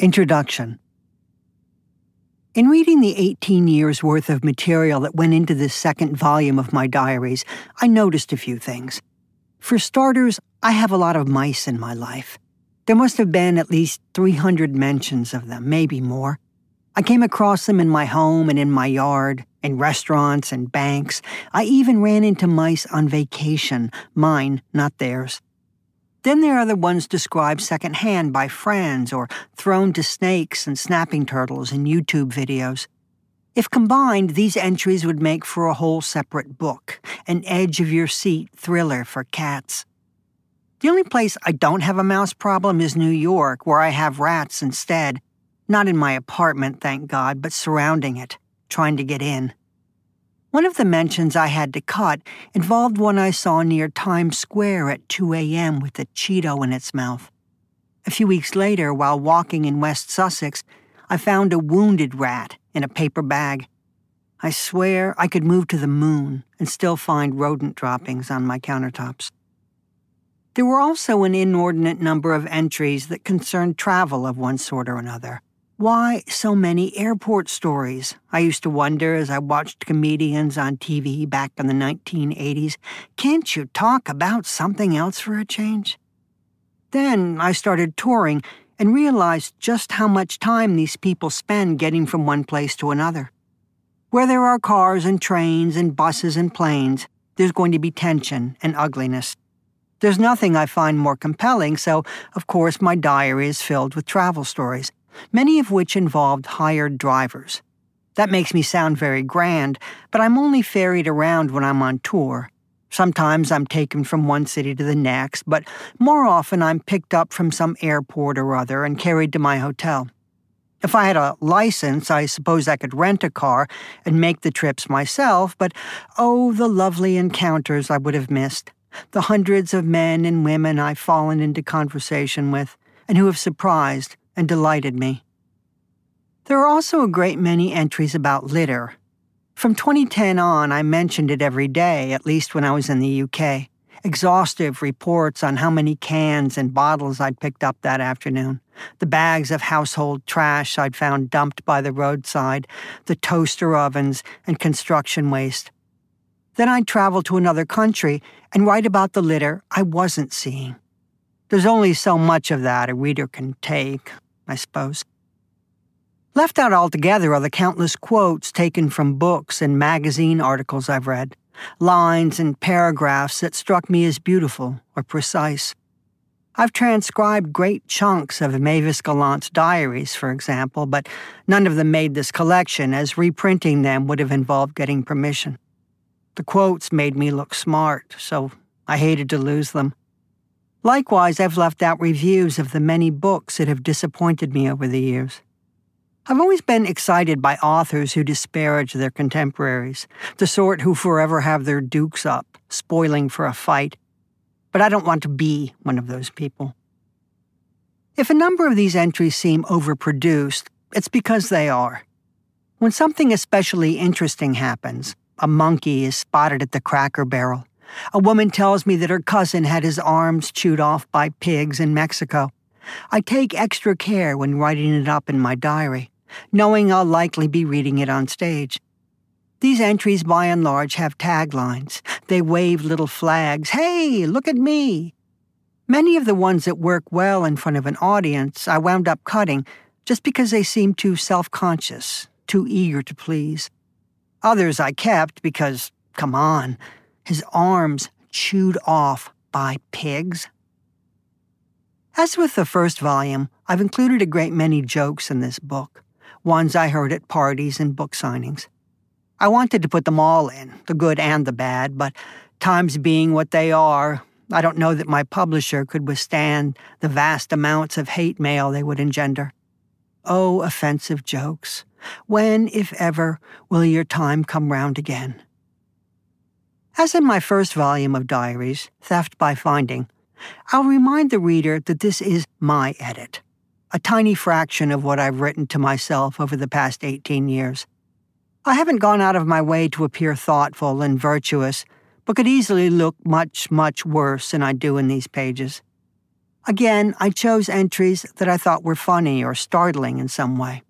Introduction In reading the 18 years' worth of material that went into this second volume of my diaries, I noticed a few things. For starters, I have a lot of mice in my life. There must have been at least 300 mentions of them, maybe more. I came across them in my home and in my yard, in restaurants and banks. I even ran into mice on vacation, mine, not theirs. Then there are the ones described secondhand by friends or thrown to snakes and snapping turtles in YouTube videos. If combined, these entries would make for a whole separate book, an edge of your seat thriller for cats. The only place I don't have a mouse problem is New York, where I have rats instead. Not in my apartment, thank God, but surrounding it, trying to get in. One of the mentions I had to cut involved one I saw near Times Square at 2 a.m. with a Cheeto in its mouth. A few weeks later, while walking in West Sussex, I found a wounded rat in a paper bag. I swear I could move to the moon and still find rodent droppings on my countertops. There were also an inordinate number of entries that concerned travel of one sort or another. Why so many airport stories? I used to wonder as I watched comedians on TV back in the 1980s. Can't you talk about something else for a change? Then I started touring and realized just how much time these people spend getting from one place to another. Where there are cars and trains and buses and planes, there's going to be tension and ugliness. There's nothing I find more compelling, so, of course, my diary is filled with travel stories many of which involved hired drivers. That makes me sound very grand, but I'm only ferried around when I'm on tour. Sometimes I'm taken from one city to the next, but more often I'm picked up from some airport or other and carried to my hotel. If I had a license, I suppose I could rent a car and make the trips myself, but oh, the lovely encounters I would have missed. The hundreds of men and women I've fallen into conversation with, and who have surprised, and delighted me. There are also a great many entries about litter. From 2010 on, I mentioned it every day, at least when I was in the UK. Exhaustive reports on how many cans and bottles I'd picked up that afternoon, the bags of household trash I'd found dumped by the roadside, the toaster ovens, and construction waste. Then I'd travel to another country and write about the litter I wasn't seeing. There's only so much of that a reader can take, I suppose. Left out altogether are the countless quotes taken from books and magazine articles I've read, lines and paragraphs that struck me as beautiful or precise. I've transcribed great chunks of Mavis Gallant's diaries, for example, but none of them made this collection, as reprinting them would have involved getting permission. The quotes made me look smart, so I hated to lose them. Likewise, I've left out reviews of the many books that have disappointed me over the years. I've always been excited by authors who disparage their contemporaries, the sort who forever have their dukes up, spoiling for a fight. But I don't want to be one of those people. If a number of these entries seem overproduced, it's because they are. When something especially interesting happens, a monkey is spotted at the cracker barrel, a woman tells me that her cousin had his arms chewed off by pigs in Mexico. I take extra care when writing it up in my diary, knowing I'll likely be reading it on stage. These entries, by and large, have taglines. They wave little flags. Hey, look at me! Many of the ones that work well in front of an audience I wound up cutting just because they seemed too self conscious, too eager to please. Others I kept because, come on, his arms chewed off by pigs. As with the first volume, I've included a great many jokes in this book, ones I heard at parties and book signings. I wanted to put them all in, the good and the bad, but times being what they are, I don't know that my publisher could withstand the vast amounts of hate mail they would engender. Oh, offensive jokes. When, if ever, will your time come round again? As in my first volume of diaries, Theft by Finding, I'll remind the reader that this is my edit, a tiny fraction of what I've written to myself over the past 18 years. I haven't gone out of my way to appear thoughtful and virtuous, but could easily look much, much worse than I do in these pages. Again, I chose entries that I thought were funny or startling in some way.